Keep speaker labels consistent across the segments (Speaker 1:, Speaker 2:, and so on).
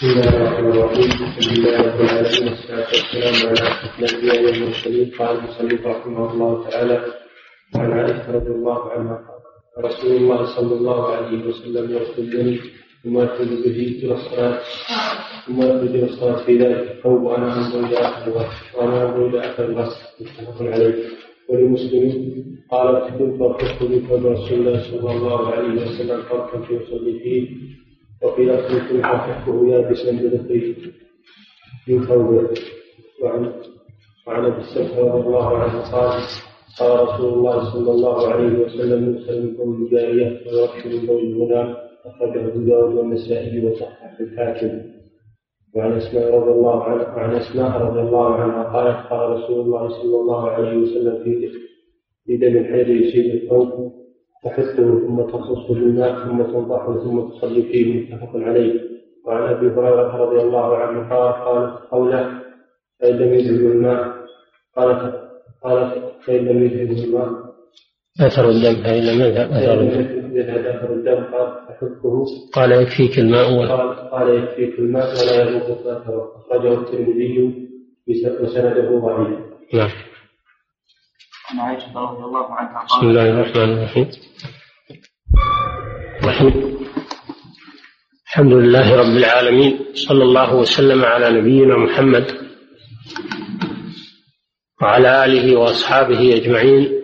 Speaker 1: بسم الله الرحمن الرحيم الحمد لله رب العالمين والصلاه والسلام على اشرف الانبياء والمرسلين قال المصنف رحمه الله تعالى وعن عائشه رضي الله عنها قال رسول الله صلى الله عليه وسلم ثم يخرج به إلى الصلاه يخرج إلى الصلاه في ذلك الثوب وأنا انظر إلى اثر الغسل وأنا انظر إلى اثر الغسل متفق عليه ولمسلم قالت كنت اخف بثوب رسول الله صلى الله عليه وسلم فرقا يصلي فيه وفي كنت احبه يابسا بدخله من ثوبه وعن وعن أبي السلف رضي الله عنه قال قال رسول الله صلى الله عليه وسلم يغسل من قول الجارية ويرش من الغلام أخرجه أبو داود والنسائي وصححه الحاكم. وعن أسماء رضي الله عنها وعن أسماء رضي الله عنها قالت قال رسول الله صلى الله عليه وسلم في في دم الحيض يصيب الثوب تحثه ثم تخص بالماء ثم تنضحه ثم تصلي فيه متفق عليه. وعن أبي هريرة رضي الله عنه قال قالت قوله فإن لم يذهب الماء قالت قالت فإن لم يذهب الماء
Speaker 2: أثر الدم فإن لم يذهب أثر الدم.
Speaker 1: يذهب أثر الدم قال تحثه
Speaker 2: قال يكفيك الماء
Speaker 1: قال قال يكفيك الماء ولا يذوق اثره أخرجه الترمذي وسنده ضعيف.
Speaker 2: نعم. بسم الله الرحمن الرحيم. رحيم الحمد لله رب العالمين. صلى الله وسلم على نبينا محمد وعلى آله وأصحابه أجمعين.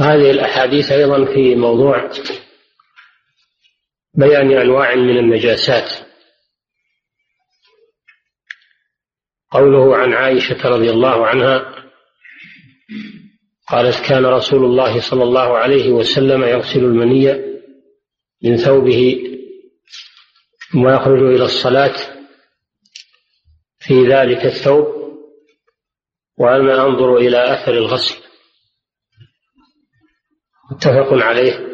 Speaker 2: هذه الأحاديث أيضا في موضوع بيان أنواع من النجاسات. قوله عن عائشة رضي الله عنها قالت كان رسول الله صلى الله عليه وسلم يغسل المني من ثوبه ثم يخرج إلى الصلاة في ذلك الثوب وأنا أنظر إلى أثر الغسل. متفق عليه.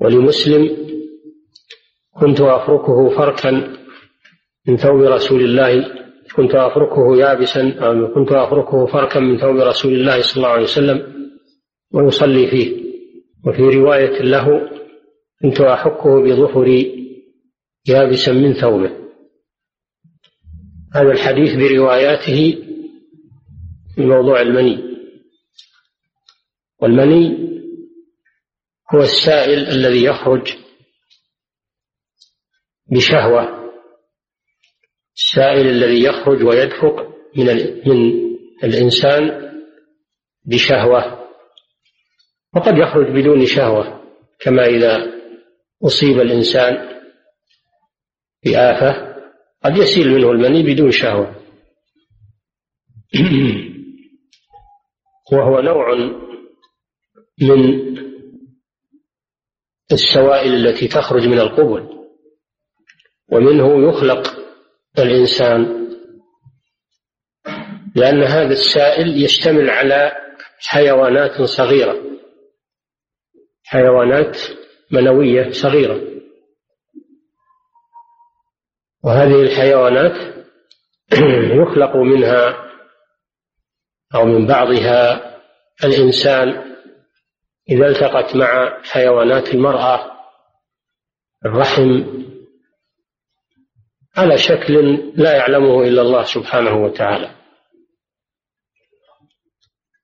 Speaker 2: ولمسلم كنت أفركه فركا من ثوب رسول الله كنت أفركه يابسا أو كنت أفركه فركا من ثوب رسول الله صلى الله عليه وسلم ويصلي فيه. وفي رواية له كنت أحكه بظفري يابسا من ثوبه. هذا الحديث برواياته في موضوع المني. والمني هو السائل الذي يخرج بشهوة السائل الذي يخرج ويدفق من من الإنسان بشهوة. وقد يخرج بدون شهوة كما إذا أصيب الإنسان بآفة قد يسيل منه المني بدون شهوة. وهو نوع من السوائل التي تخرج من القبل ومنه يخلق الإنسان لأن هذا السائل يشتمل على حيوانات صغيرة. حيوانات منوية صغيرة. وهذه الحيوانات يخلق منها أو من بعضها الإنسان إذا التقت مع حيوانات المرأة الرحم على شكل لا يعلمه إلا الله سبحانه وتعالى.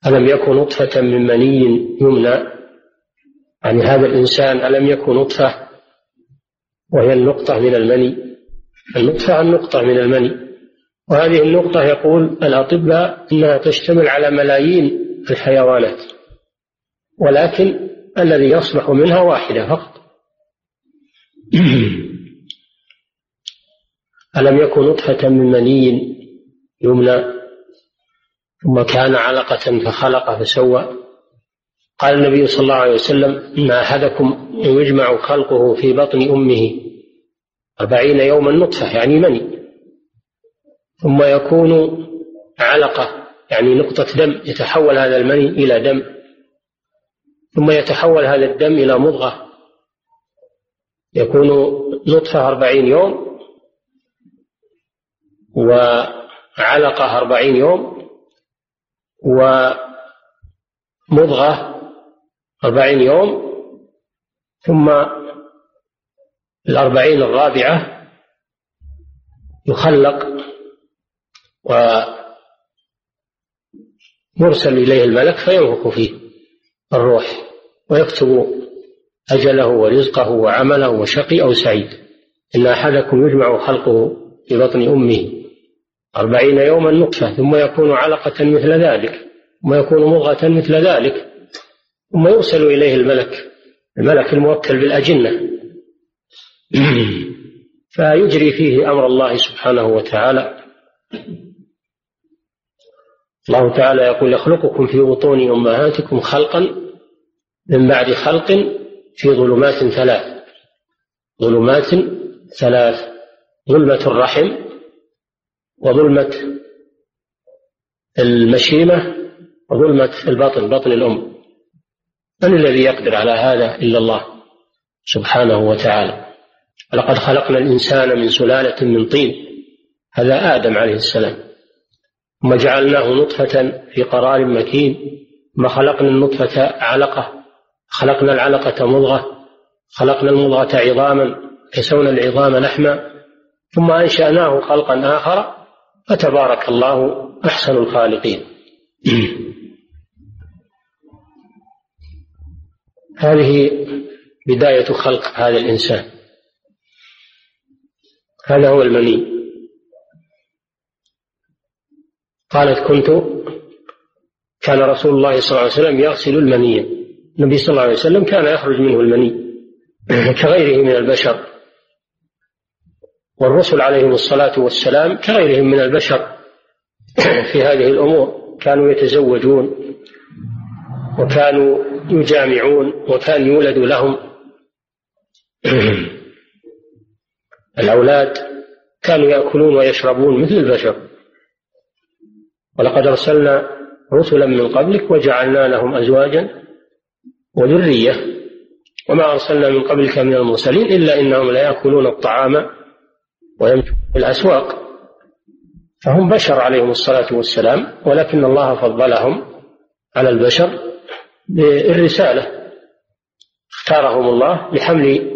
Speaker 2: ألم يكن نطفة من مني يمنى؟ يعني هذا الإنسان ألم يكن نطفة؟ وهي النقطة من المني. النطفة النقطة من المني. وهذه النقطة يقول الأطباء أنها تشتمل على ملايين الحيوانات. ولكن الذي يصلح منها واحدة فقط. ألم يكن نطفة من مني يمنى ثم كان علقة فخلق فسوى؟ قال النبي صلى الله عليه وسلم إن أحدكم يجمع خلقه في بطن أمه أربعين يوما نطفة يعني مني. ثم يكون علقة يعني نقطة دم يتحول هذا المني إلى دم. ثم يتحول هذا الدم إلى مضغة. يكون نطفة أربعين يوم وعلقة أربعين يوم ومضغة أربعين يوم ثم الأربعين الرابعة يخلق ويرسل إليه الملك فينفخ فيه الروح ويكتب أجله ورزقه وعمله وشقي أو سعيد. إن أحدكم يجمع خلقه في بطن أمه. أربعين يوما نطفة ثم يكون علقة مثل ذلك ثم يكون مضغة مثل ذلك ثم يرسل إليه الملك الملك الموكل بالأجنة. فيجري فيه أمر الله سبحانه وتعالى. الله تعالى يقول يخلقكم في بطون أمهاتكم خلقا من بعد خلق في ظلمات ثلاث ظلمات ثلاث ظلمة الرحم وظلمة المشيمة وظلمة البطن بطن الأم. من الذي يقدر على هذا إلا الله سبحانه وتعالى؟ لقد خلقنا الإنسان من سلالة من طين هذا آدم عليه السلام. ثم جعلناه نطفة في قرار مكين ثم خلقنا النطفة علقة خلقنا العلقة مضغة خلقنا المضغة عظاما كسونا العظام لحما ثم أنشأناه خلقا آخر فتبارك الله أحسن الخالقين. هذه بداية خلق هذا الإنسان. هذا هو المني. قالت كنت كان رسول الله صلى الله عليه وسلم يغسل المني. النبي صلى الله عليه وسلم كان يخرج منه المني. كغيره من البشر. والرسل عليهم الصلاة والسلام كغيرهم من البشر في هذه الأمور كانوا يتزوجون وكانوا يجامعون وكان يولد لهم الأولاد كانوا يأكلون ويشربون مثل البشر. ولقد أرسلنا رسلا من قبلك وجعلنا لهم أزواجا وذرية. وما أرسلنا من قبلك من المرسلين إلا إنهم ليأكلون الطعام ويمشون في الأسواق. فهم بشر عليهم الصلاة والسلام ولكن الله فضلهم على البشر بالرسالة. اختارهم الله لحمل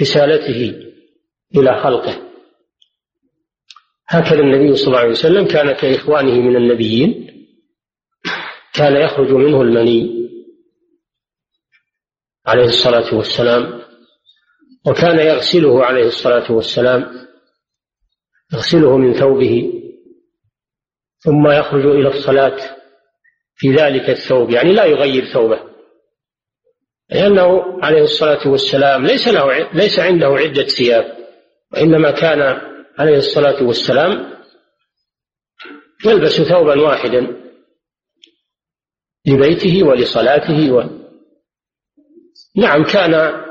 Speaker 2: رسالته إلى خلقه. هكذا النبي صلى الله عليه وسلم كان كإخوانه من النبيين كان يخرج منه المني عليه الصلاة والسلام وكان يغسله عليه الصلاة والسلام يغسله من ثوبه ثم يخرج إلى الصلاة في ذلك الثوب يعني لا يغير ثوبه لأنه عليه الصلاة والسلام ليس له ليس عنده عدة ثياب وإنما كان عليه الصلاة والسلام يلبس ثوبا واحدا لبيته ولصلاته و... نعم كان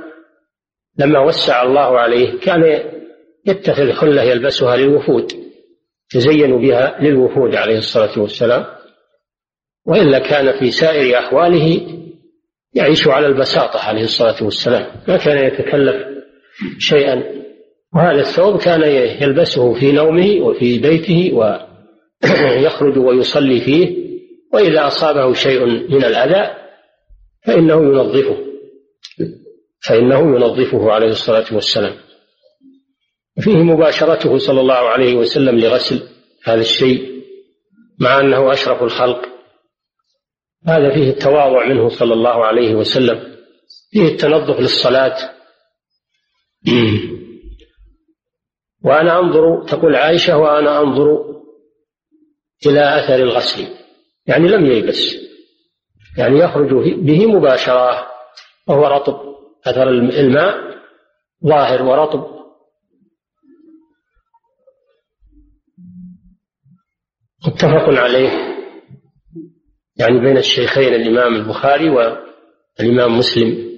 Speaker 2: لما وسع الله عليه كان يتخذ حلة يلبسها للوفود تزين بها للوفود عليه الصلاة والسلام. وإلا كان في سائر أحواله يعيش على البساطة عليه الصلاة والسلام ما كان يتكلف شيئا. وهذا الثوب كان يلبسه في نومه وفي بيته ويخرج ويصلي فيه وإذا أصابه شيء من الأذى فإنه ينظفه فإنه ينظفه عليه الصلاة والسلام. فيه مباشرته صلى الله عليه وسلم لغسل هذا الشيء مع أنه أشرف الخلق. هذا فيه التواضع منه صلى الله عليه وسلم فيه التنظف للصلاة. وأنا أنظر تقول عائشة وأنا أنظر إلى أثر الغسل. يعني لم ييبس يعني يخرج به مباشرة وهو رطب أثر الماء ظاهر ورطب. متفق عليه يعني بين الشيخين الإمام البخاري والإمام مسلم.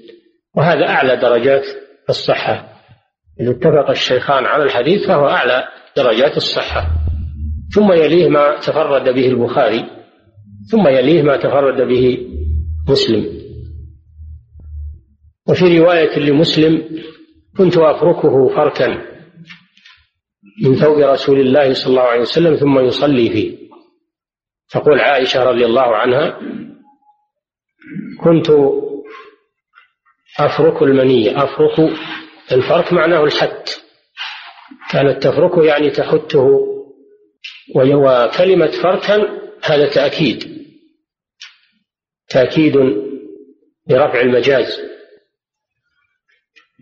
Speaker 2: وهذا أعلى درجات الصحة. إذا اتفق الشيخان على الحديث فهو أعلى درجات الصحة. ثم يليه ما تفرد به البخاري ثم يليه ما تفرد به مسلم. وفي رواية لمسلم كنت أفركه فركا من ثوب رسول الله صلى الله عليه وسلم ثم يصلي فيه. تقول عائشة رضي الله عنها كنت أفرك المنية أفرك الفرك معناه الحت كانت تفركه يعني تحته وكلمة فركا هذا تأكيد. تأكيد لرفع المجاز.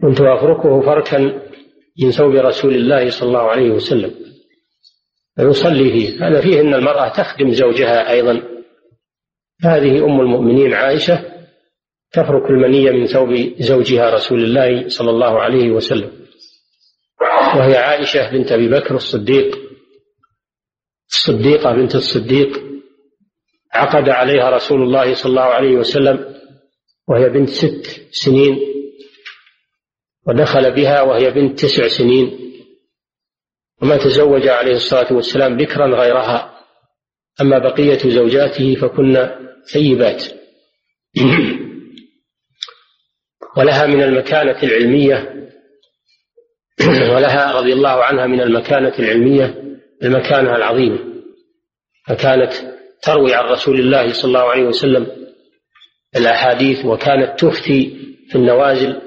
Speaker 2: كنت أفركه فركا من ثوب رسول الله صلى الله عليه وسلم. فيصلي فيه. هذا فيه أن المرأة تخدم زوجها أيضا. هذه أم المؤمنين عائشة تفرك المنية من ثوب زوجها رسول الله صلى الله عليه وسلم. وهي عائشة بنت أبي بكر الصديق. الصديقة بنت الصديق. عقد عليها رسول الله صلى الله عليه وسلم. وهي بنت ست سنين. ودخل بها وهي بنت تسع سنين. وما تزوج عليه الصلاة والسلام بكرا غيرها. أما بقية زوجاته فكن ثيبات. ولها من المكانة العلمية. ولها رضي الله عنها من المكانة العلمية المكانة العظيمة. فكانت تروي عن رسول الله صلى الله عليه وسلم الأحاديث وكانت تفتي في النوازل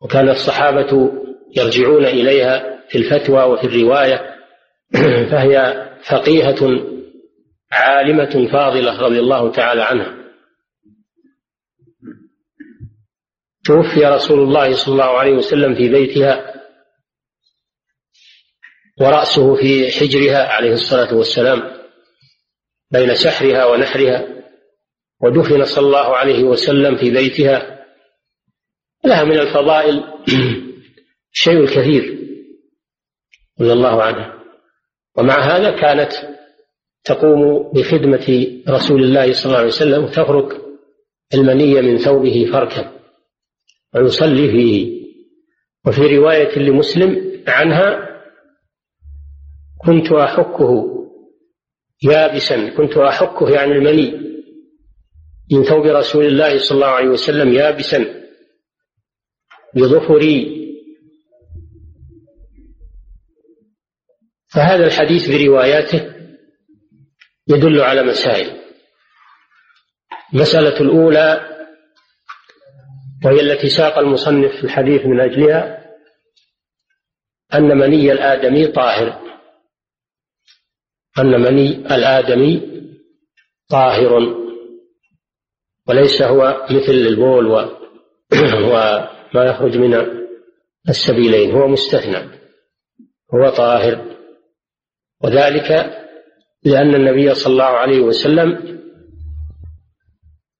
Speaker 2: وكان الصحابة يرجعون إليها في الفتوى وفي الرواية. فهي فقيهة عالمة فاضلة رضي الله تعالى عنها. توفي رسول الله صلى الله عليه وسلم في بيتها ورأسه في حجرها عليه الصلاة والسلام بين سحرها ونحرها ودفن صلى الله عليه وسلم في بيتها لها من الفضائل شيء كثير رضي الله عنها. ومع هذا كانت تقوم بخدمة رسول الله صلى الله عليه وسلم تفرك المنية من ثوبه فركا ويصلي فيه. وفي رواية لمسلم عنها كنت أحكه يابسا كنت أحكه يعني المني من ثوب رسول الله صلى الله عليه وسلم يابسا. بظفري. فهذا الحديث برواياته يدل على مسائل. المسألة الأولى وهي التي ساق المصنف الحديث من أجلها أن مني الآدمي طاهر. أن مني الآدمي طاهر. وليس هو مثل البول و وما يخرج من السبيلين هو مستثنى هو طاهر. وذلك لأن النبي صلى الله عليه وسلم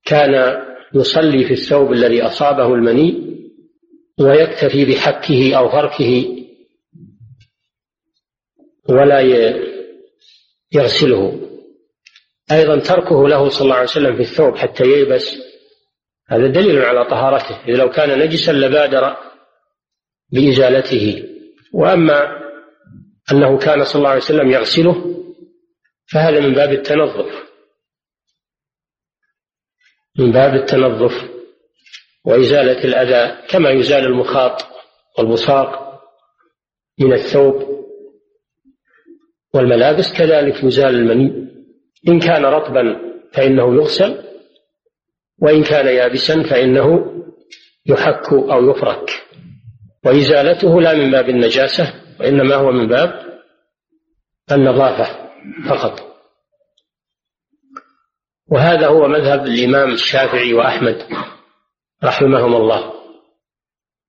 Speaker 2: كان يصلي في الثوب الذي أصابه المني ويكتفي بحكه أو فركه ولا يغسله. أيضا تركه له صلى الله عليه وسلم في الثوب حتى ييبس. هذا دليل على طهارته إذا لو كان نجسا لبادر بإزالته. وأما أنه كان صلى الله عليه وسلم يغسله فهذا من باب التنظف. من باب التنظف وإزالة الأذى كما يزال المخاط والبصاق من الثوب والملابس كذلك يزال المني. إن كان رطبا فإنه يغسل وإن كان يابسا فإنه يحك أو يفرك. وإزالته لا من باب النجاسة وإنما هو من باب النظافة فقط. وهذا هو مذهب الإمام الشافعي وأحمد رحمهم الله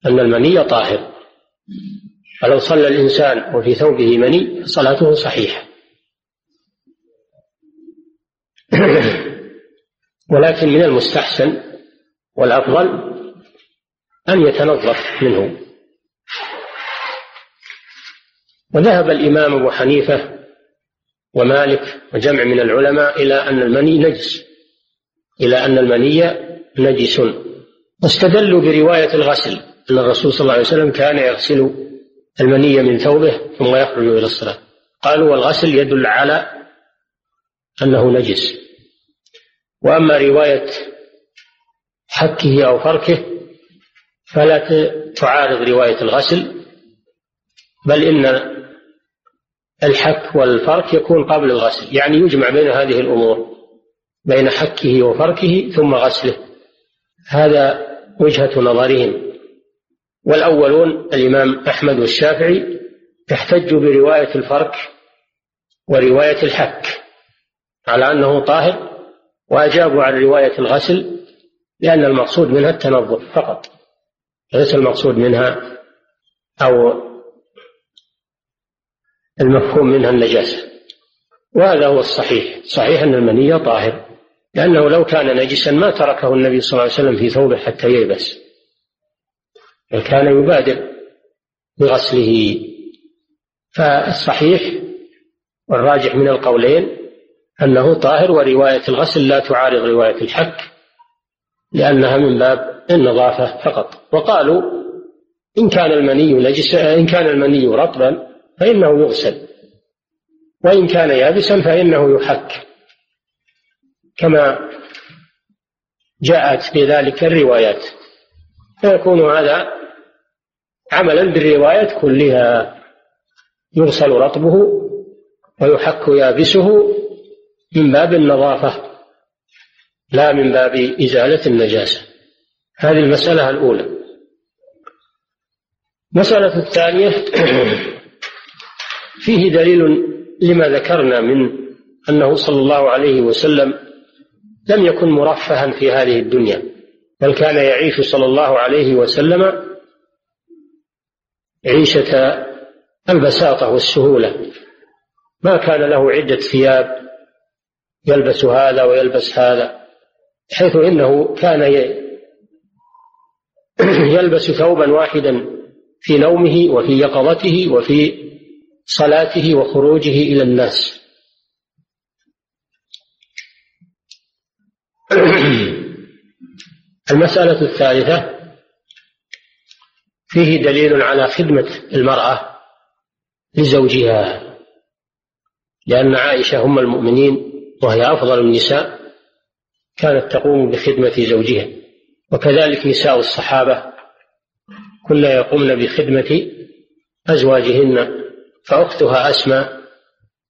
Speaker 2: أن المني طاهر. فلو صلى الإنسان وفي ثوبه مني صلاته صحيحة. ولكن من المستحسن والأفضل أن يتنظف منه. وذهب الإمام أبو حنيفة ومالك وجمع من العلماء إلى أن المني نجس إلى أن المني نجس. واستدلوا برواية الغسل أن الرسول صلى الله عليه وسلم كان يغسل المني من ثوبه ثم يخرج إلى الصلاة. قالوا والغسل يدل على أنه نجس. وأما رواية حكه أو فركه فلا تعارض رواية الغسل بل إن الحك والفرك يكون قبل الغسل يعني يجمع بين هذه الأمور بين حكه وفركه ثم غسله. هذا وجهة نظرهم. والأولون الإمام أحمد والشافعي احتجوا برواية الفرك ورواية الحك على أنه طاهر وأجابوا عن رواية الغسل لأن المقصود منها التنظف فقط ليس المقصود منها أو المفهوم منها النجاسة. وهذا هو الصحيح صحيح أن المني طاهر لأنه لو كان نجسا ما تركه النبي صلى الله عليه وسلم في ثوبه حتى ييبس بل كان يبادر بغسله. فالصحيح والراجح من القولين أنه طاهر ورواية الغسل لا تعارض رواية الحك لأنها من باب النظافة فقط. وقالوا إن كان المني نجس إن كان المني رطبا فإنه يغسل وإن كان يابسا فإنه يحك. كما جاءت في ذلك الروايات. فيكون هذا عملا بالروايات كلها يغسل رطبه ويحك يابسه من باب النظافة لا من باب إزالة النجاسة. هذه المسألة الأولى. المسألة الثانية فيه دليل لما ذكرنا من أنه صلى الله عليه وسلم لم يكن مرفها في هذه الدنيا بل كان يعيش صلى الله عليه وسلم عيشة البساطة والسهولة. ما كان له عدة ثياب يلبس هذا ويلبس هذا حيث إنه كان يلبس ثوبا واحدا في نومه وفي يقظته وفي صلاته وخروجه إلى الناس. المسألة الثالثة فيه دليل على خدمة المرأة لزوجها لأن عائشة أم المؤمنين وهي أفضل النساء كانت تقوم بخدمة زوجها. وكذلك نساء الصحابة كن يقومن بخدمة أزواجهن فأختها أسماء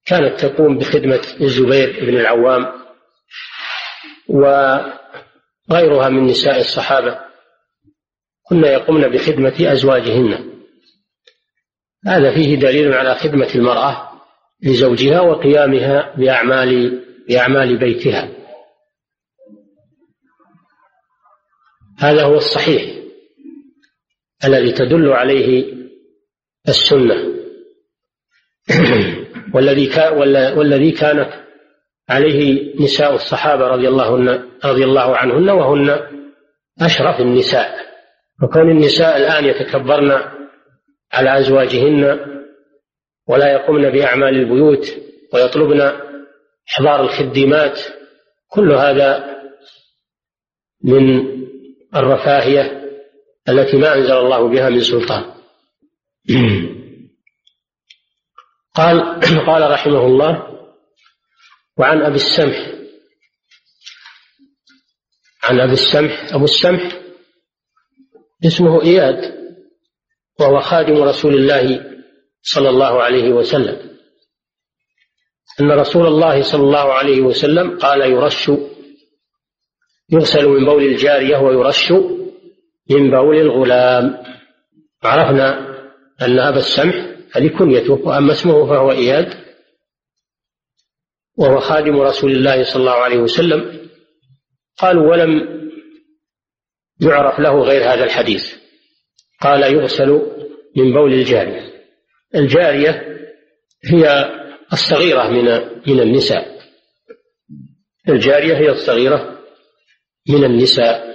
Speaker 2: كانت تقوم بخدمة الزبير بن العوام وغيرها من نساء الصحابة. كن يقومن بخدمة أزواجهن. هذا فيه دليل على خدمة المرأة لزوجها وقيامها بأعمال بأعمال بيتها. هذا هو الصحيح الذي تدل عليه السنة. والذي والذي كانت عليه نساء الصحابة رضي الله رضي الله عنهن وهن أشرف النساء. وكون النساء الآن يتكبرن على أزواجهن ولا يقمن بأعمال البيوت ويطلبن إحضار الخدمات كل هذا من الرفاهية التي ما أنزل الله بها من سلطان. قال قال رحمه الله وعن أبي السمح عن أبي السمح أبو السمح اسمه إياد وهو خادم رسول الله صلى الله عليه وسلم. أن رسول الله صلى الله عليه وسلم قال يرش يغسل من بول الجارية ويرش من بول الغلام. عرفنا أن أبا السمح هذه كنيته وأما اسمه فهو إياد وهو خادم رسول الله صلى الله عليه وسلم. قالوا ولم يعرف له غير هذا الحديث. قال يغسل من بول الجارية. الجارية هي الصغيرة من من النساء. الجارية هي الصغيرة من النساء.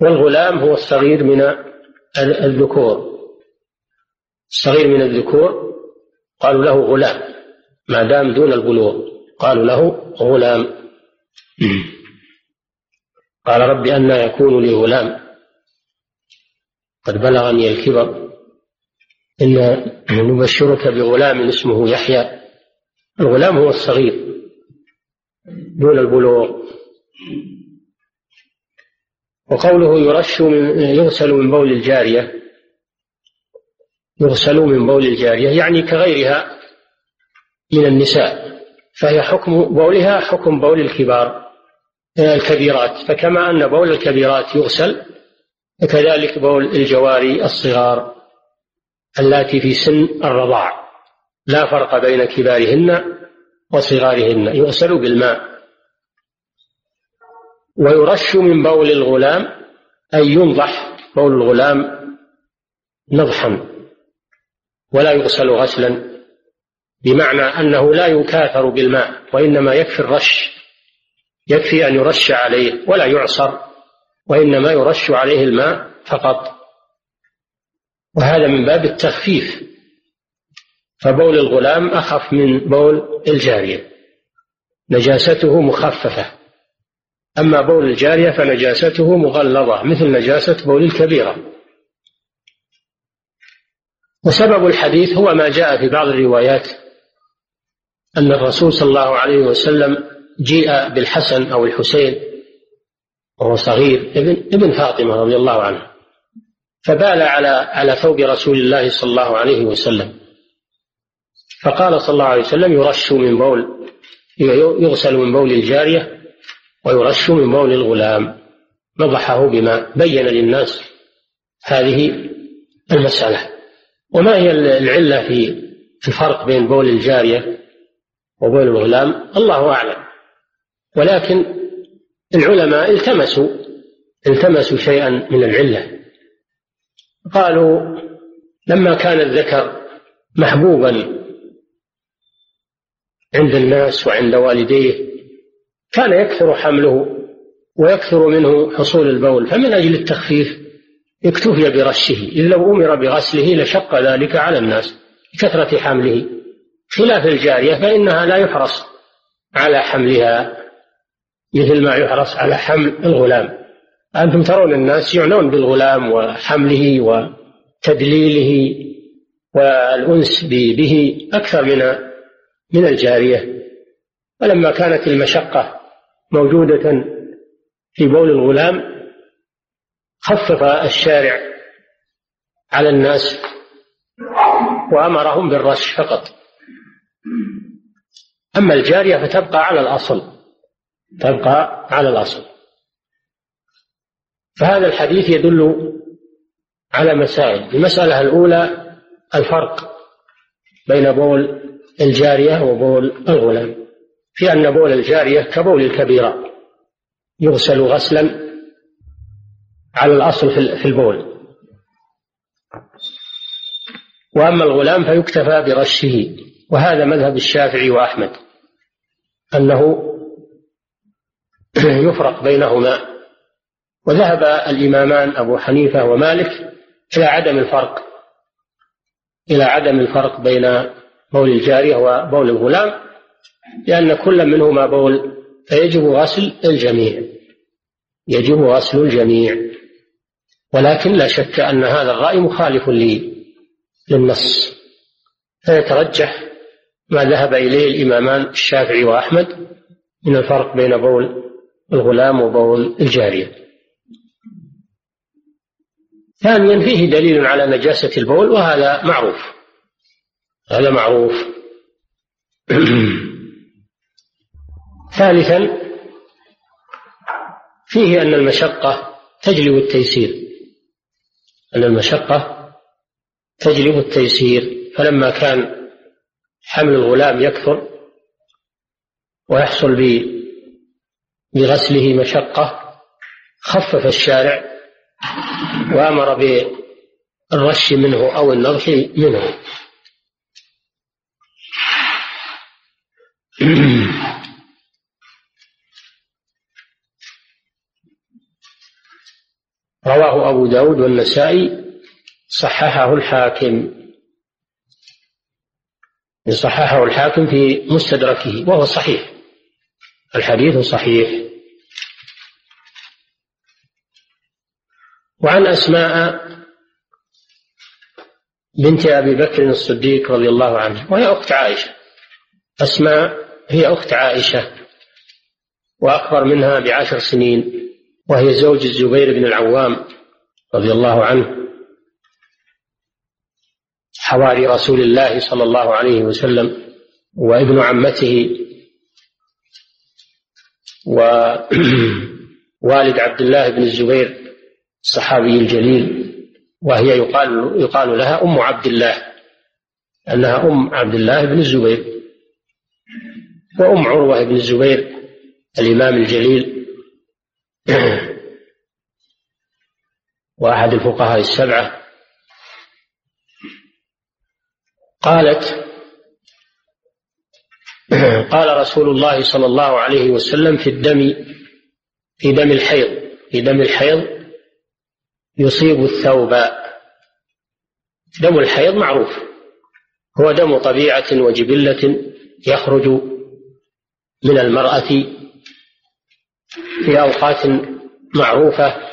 Speaker 2: والغلام هو الصغير من الذكور. الصغير من الذكور قالوا له غلام ما دام دون البلوغ قالوا له غلام. قال رب أن يكون لي غلام. قد بلغني الكبر. إن نبشرك بغلام اسمه يحيى الغلام هو الصغير دون البلوغ. وقوله يرش من يغسل من بول الجارية يغسل من بول الجارية يعني كغيرها من النساء فهي حكم بولها حكم بول الكبار الكبيرات. فكما أن بول الكبيرات يغسل وكذلك بول الجواري الصغار. اللاتي في سن الرضاع. لا فرق بين كبارهن وصغارهن. يغسل بالماء. ويرش من بول الغلام أي ينضح بول الغلام نضحا. ولا يغسل غسلا بمعنى أنه لا يكاثر بالماء وإنما يكفي الرش. يكفي أن يرش عليه ولا يعصر وإنما يرش عليه الماء فقط. وهذا من باب التخفيف. فبول الغلام أخف من بول الجارية. نجاسته مخففة. أما بول الجارية فنجاسته مغلظة مثل نجاسة بول الكبيرة. وسبب الحديث هو ما جاء في بعض الروايات أن الرسول صلى الله عليه وسلم جيء بالحسن أو الحسين وهو صغير ابن ابن فاطمة رضي الله عنه فبال على على ثوب رسول الله صلى الله عليه وسلم. فقال صلى الله عليه وسلم يرش من بول يغسل من بول الجارية ويرش من بول الغلام. نضحه بما بين للناس هذه المسألة. وما هي العلة في الفرق بين بول الجارية وبول الغلام؟ الله أعلم. ولكن العلماء التمسوا التمسوا شيئا من العلة. قالوا لما كان الذكر محبوبا عند الناس وعند والديه كان يكثر حمله ويكثر منه حصول البول فمن أجل التخفيف اكتفي برشه إذ لو أمر بغسله لشق ذلك على الناس لكثرة حمله. خلاف الجارية فإنها لا يحرص على حملها مثل ما يحرص على حمل الغلام. أنتم ترون الناس يعنون بالغلام وحمله وتدليله والأنس به أكثر من من الجارية. ولما كانت المشقة موجودة في بول الغلام خفف الشارع على الناس وأمرهم بالرش فقط. أما الجارية فتبقى على الأصل تبقى على الأصل. فهذا الحديث يدل على مسائل. المسألة الأولى الفرق بين بول الجارية وبول الغلام. في أن بول الجارية كبول الكبيرة يغسل غسلا على الأصل في البول. وأما الغلام فيكتفى برشه وهذا مذهب الشافعي وأحمد أنه يفرق بينهما وذهب الإمامان أبو حنيفة ومالك إلى عدم الفرق إلى عدم الفرق بين بول الجارية وبول الغلام لأن كل منهما بول فيجب غسل الجميع يجب غسل الجميع. ولكن لا شك أن هذا الرأي مخالف للنص. فيترجح ما ذهب إليه الإمامان الشافعي وأحمد من الفرق بين بول الغلام وبول الجارية. ثانيا فيه دليل على نجاسة البول وهذا معروف. هذا معروف. ثالثا فيه أن المشقة تجلب التيسير. أن المشقة تجلب التيسير. فلما كان حمل الغلام يكثر ويحصل بغسله مشقة خفف الشارع وأمر بالرش منه أو النضح منه. رواه أبو داود والنسائي صححه الحاكم. صححه الحاكم في مستدركه وهو صحيح. الحديث صحيح. وعن أسماء بنت أبي بكر الصديق رضي الله عنه وهي أخت عائشة. أسماء هي أخت عائشة وأكبر منها بعشر سنين وهي زوج الزبير بن العوام رضي الله عنه حواري رسول الله صلى الله عليه وسلم وابن عمته ووالد عبد الله بن الزبير الصحابي الجليل وهي يقال يقال لها أم عبد الله أنها أم عبد الله بن الزبير وأم عروة بن الزبير الإمام الجليل. وأحد الفقهاء السبعة. قالت قال رسول الله صلى الله عليه وسلم في الدم في دم الحيض في دم الحيض يصيب الثوب. دم الحيض معروف. هو دم طبيعة وجبلة يخرج من المرأة في أوقات معروفة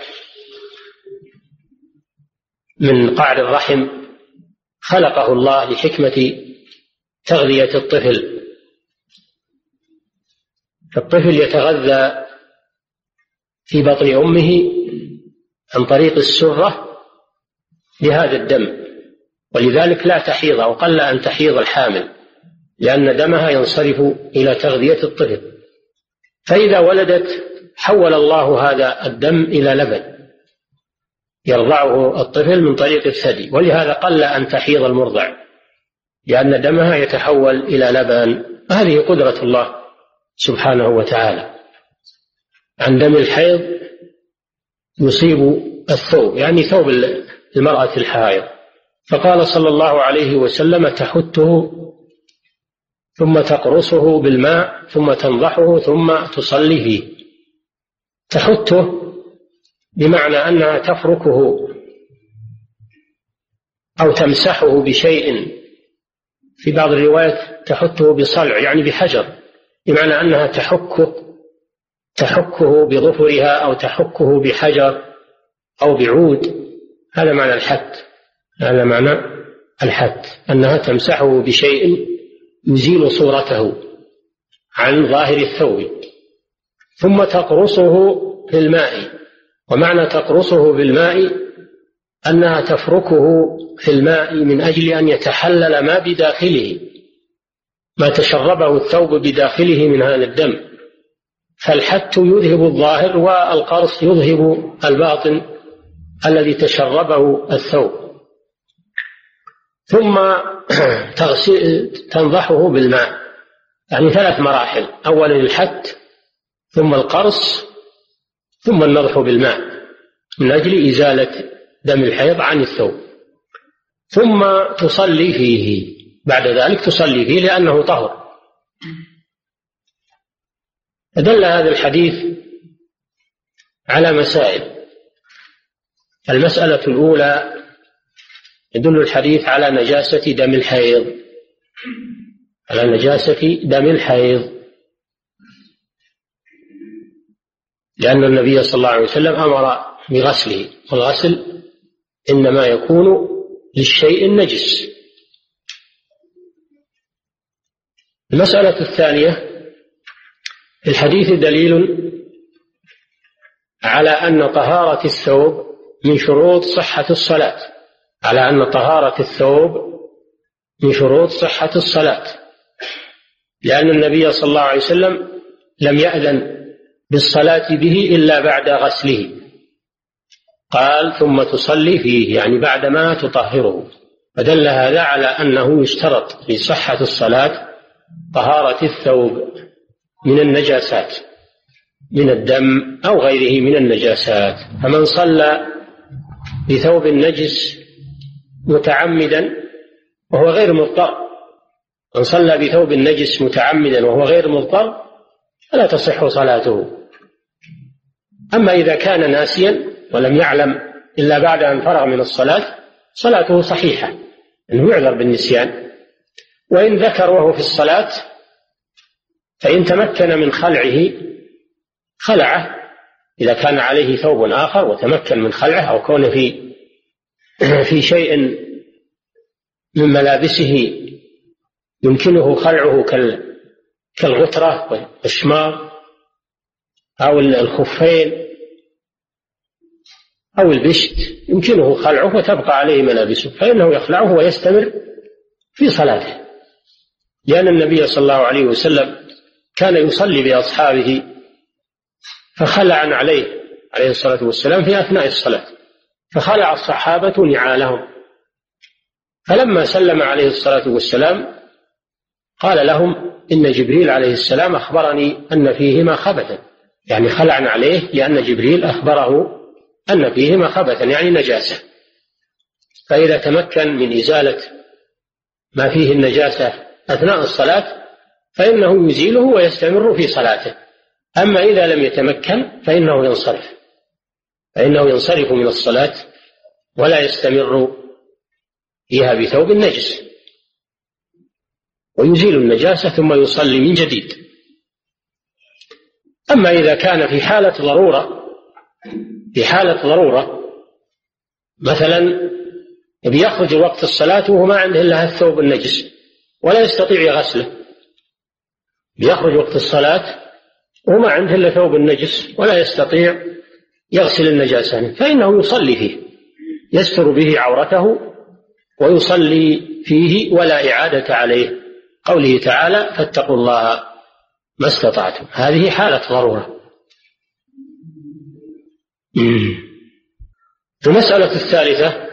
Speaker 2: من قعر الرحم خلقه الله لحكمة تغذية الطفل. فالطفل يتغذى في بطن أمه عن طريق السرة بهذا الدم. ولذلك لا تحيض أو قل أن تحيض الحامل لأن دمها ينصرف إلى تغذية الطفل. فإذا ولدت حول الله هذا الدم إلى لبن. يرضعه الطفل من طريق الثدي. ولهذا قل أن تحيض المرضع لأن دمها يتحول إلى لبن. هذه قدرة الله سبحانه وتعالى. عن دم الحيض يصيب الثوب يعني ثوب المرأة الحائض. فقال صلى الله عليه وسلم تحته ثم تقرصه بالماء ثم تنضحه ثم تصلي فيه تحته بمعنى أنها تفركه أو تمسحه بشيء. في بعض الروايات تحته بصلع يعني بحجر بمعنى أنها تحكه تحكه بظفرها أو تحكه بحجر أو بعود هذا معنى الحت هذا معنى الحت أنها تمسحه بشيء يزيل صورته عن ظاهر الثوب ثم تقرصه في الماء ومعنى تقرصه بالماء أنها تفركه في الماء من أجل أن يتحلل ما بداخله ما تشربه الثوب بداخله من هذا الدم. فالحت يذهب الظاهر والقرص يذهب الباطن الذي تشربه الثوب. ثم تنضحه بالماء. يعني ثلاث مراحل. أولا الحت ثم القرص ثم النضح بالماء من أجل إزالة دم الحيض عن الثوب. ثم تصلي فيه. بعد ذلك تصلي فيه لأنه طهر. فدل هذا الحديث على مسائل. المسألة الأولى يدل الحديث على نجاسة دم الحيض. على نجاسة دم الحيض. لأن النبي صلى الله عليه وسلم أمر بغسله والغسل إنما يكون للشيء النجس. المسألة الثانية في الحديث دليل على أن طهارة الثوب من شروط صحة الصلاة. على أن طهارة الثوب من شروط صحة الصلاة. لأن النبي صلى الله عليه وسلم لم يأذن بالصلاة به إلا بعد غسله. قال ثم تصلي فيه. يعني بعدما تطهره. فدل هذا على أنه يشترط لصحة الصلاة طهارة الثوب. من النجاسات من الدم أو غيره من النجاسات. فمن صلى بثوب نجس متعمدا وهو غير مضطر من صلى بثوب نجس متعمدا وهو غير مضطر فلا تصح صلاته. أما إذا كان ناسيا ولم يعلم إلا بعد أن فرغ من الصلاة صلاته صحيحة أنه يعذر بالنسيان. وإن ذكر وهو في الصلاة فإن تمكن من خلعه خلعه إذا كان عليه ثوب آخر وتمكن من خلعه أو كونه في في شيء من ملابسه يمكنه خلعه كالغترة والشمار أو الخفين أو البشت يمكنه خلعه وتبقى عليه ملابسه فإنه يخلعه ويستمر في صلاته. لأن النبي صلى الله عليه وسلم كان يصلي بأصحابه فخلع عليه عليه الصلاة والسلام في أثناء الصلاة فخلع الصحابة نعالهم. فلما سلم عليه الصلاة والسلام قال لهم إن جبريل عليه السلام أخبرني أن فيهما خبثا. يعني خلعنا عليه لأن جبريل أخبره أن فيهما خبثا يعني نجاسة. فإذا تمكن من إزالة ما فيه النجاسة أثناء الصلاة فإنه يزيله ويستمر في صلاته. أما إذا لم يتمكن فإنه ينصرف. فإنه ينصرف من الصلاة ولا يستمر فيها بثوب نجس ويزيل النجاسة ثم يصلي من جديد. أما إذا كان في حالة ضرورة في حالة ضرورة مثلا بيخرج وقت الصلاة وهو ما عنده إلا الثوب النجس ولا يستطيع يغسله. بيخرج وقت الصلاة وهو ما عنده إلا ثوب النجس ولا يستطيع يغسل النجاسة فإنه يصلي فيه يستر به عورته ويصلي فيه ولا إعادة عليه. قوله تعالى فاتقوا الله ما استطعتم. هذه حالة ضرورة. المسألة الثالثة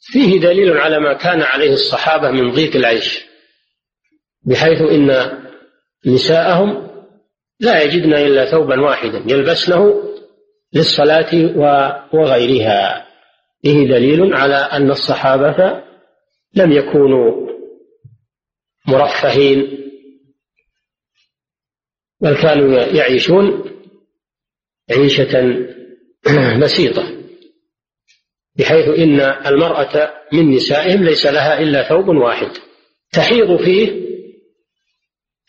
Speaker 2: فيه دليل على ما كان عليه الصحابة من ضيق العيش. بحيث إن نساءهم لا يجدن إلا ثوبا واحدا يلبسنه للصلاة وغيرها. فيه دليل على أن الصحابة لم يكونوا مرفهين بل كانوا يعيشون عيشة بسيطة بحيث إن المرأة من نسائهم ليس لها إلا ثوب واحد. تحيض فيه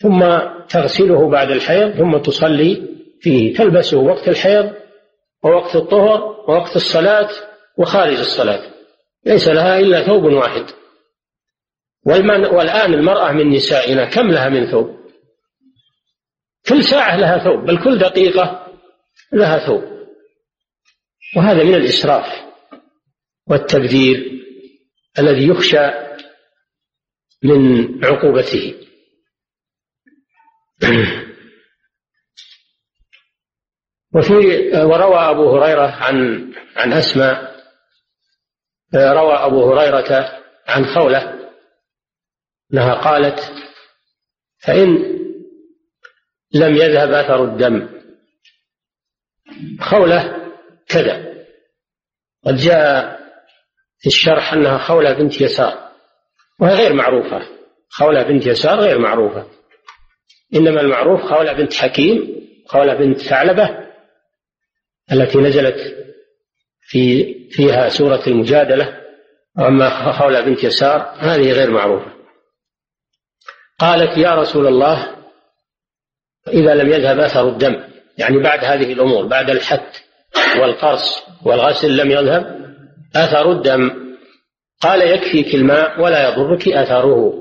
Speaker 2: ثم تغسله بعد الحيض ثم تصلي فيه. تلبسه وقت الحيض ووقت الطهر ووقت الصلاة وخارج الصلاة. ليس لها إلا ثوب واحد. والآن المرأة من نسائنا كم لها من ثوب؟ كل ساعة لها ثوب بل كل دقيقة لها ثوب. وهذا من الإسراف والتبذير الذي يخشى من عقوبته. وفي وروى أبو هريرة عن عن أسماء روى أبو هريرة عن خولة أنها قالت فإن لم يذهب أثر الدم خولة كذا. قد جاء في الشرح أنها خولة بنت يسار وهي غير معروفة. خولة بنت يسار غير معروفة. إنما المعروف خولة بنت حكيم خولة بنت ثعلبة التي نزلت في فيها سورة المجادلة. وأما خولة بنت يسار هذه غير معروفة. قالت يا رسول الله إذا لم يذهب أثر الدم يعني بعد هذه الأمور بعد الحت والقرص والغسل لم يذهب أثر الدم. قال يكفيك الماء ولا يضرك أثره.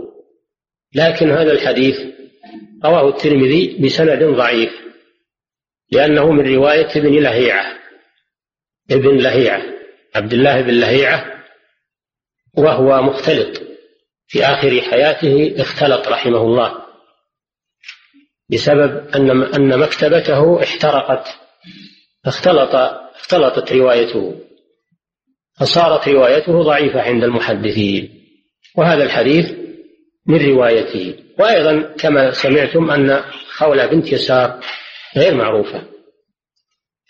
Speaker 2: لكن هذا الحديث رواه الترمذي بسند ضعيف لأنه من رواية ابن لهيعة ابن لهيعة عبد الله بن لهيعة وهو مختلط في آخر حياته اختلط رحمه الله بسبب أن أن مكتبته احترقت اختلط اختلطت روايته فصارت روايته ضعيفة عند المحدثين وهذا الحديث من روايته. وأيضا كما سمعتم أن خولة بنت يسار غير معروفة.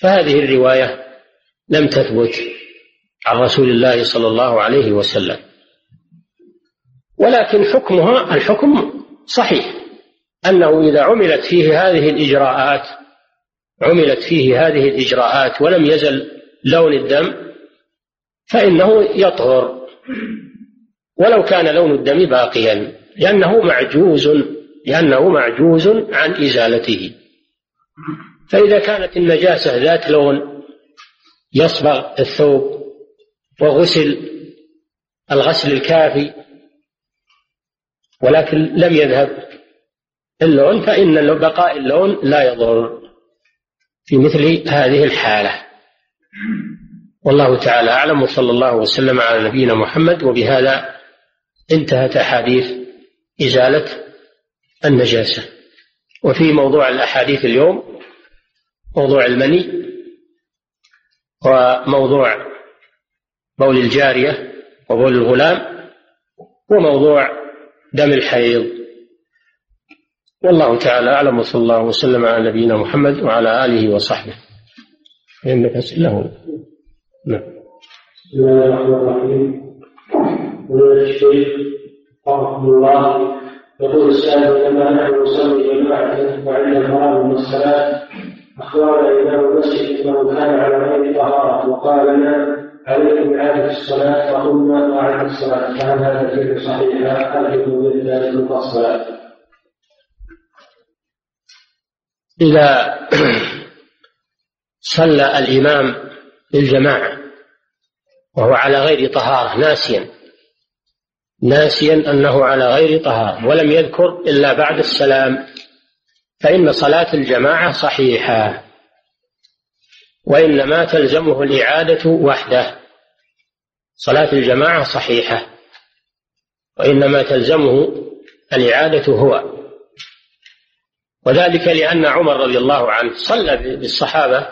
Speaker 2: فهذه الرواية لم تثبت عن رسول الله صلى الله عليه وسلم. ولكن حكمها الحكم صحيح. أنه إذا عملت فيه هذه الإجراءات عملت فيه هذه الإجراءات ولم يزل لون الدم فإنه يطهر. ولو كان لون الدم باقيا. لأنه معجوز لأنه معجوز عن إزالته. فإذا كانت النجاسة ذات لون يصبغ الثوب وغسل الغسل الكافي ولكن لم يذهب اللون فإن بقاء اللون لا يضر في مثل هذه الحالة. والله تعالى أعلم وصلى الله وسلم على نبينا محمد وبهذا انتهت أحاديث إزالة النجاسة. وفي موضوع الأحاديث اليوم موضوع المني وموضوع بول الجارية وبول الغلام وموضوع دم الحيض. والله تعالى أعلم وصلى الله وسلم على نبينا محمد وعلى آله وصحبه. إنك أسئلة
Speaker 1: نعم. بسم الله الرحمن الرحيم. رحمه الله. يقول السائل لما نحن نصلي جماعة وعند الفراغ من الصلاة أخبرنا إمام المسجد أنه كان على غير طهارة وقال لنا عليكم إعادة الصلاة فقلنا وأعد الصلاة. فهل هذا الفعل صحيح؟ أرجو من ذلك الصلاة.
Speaker 2: إذا صلى الإمام للجماعة وهو على غير طهارة ناسيا ناسيا أنه على غير طهارة ولم يذكر إلا بعد السلام. فإن صلاة الجماعة صحيحة وإنما تلزمه الإعادة وحده. صلاة الجماعة صحيحة وإنما تلزمه الإعادة هو. وذلك لأن عمر رضي الله عنه صلى بالصحابة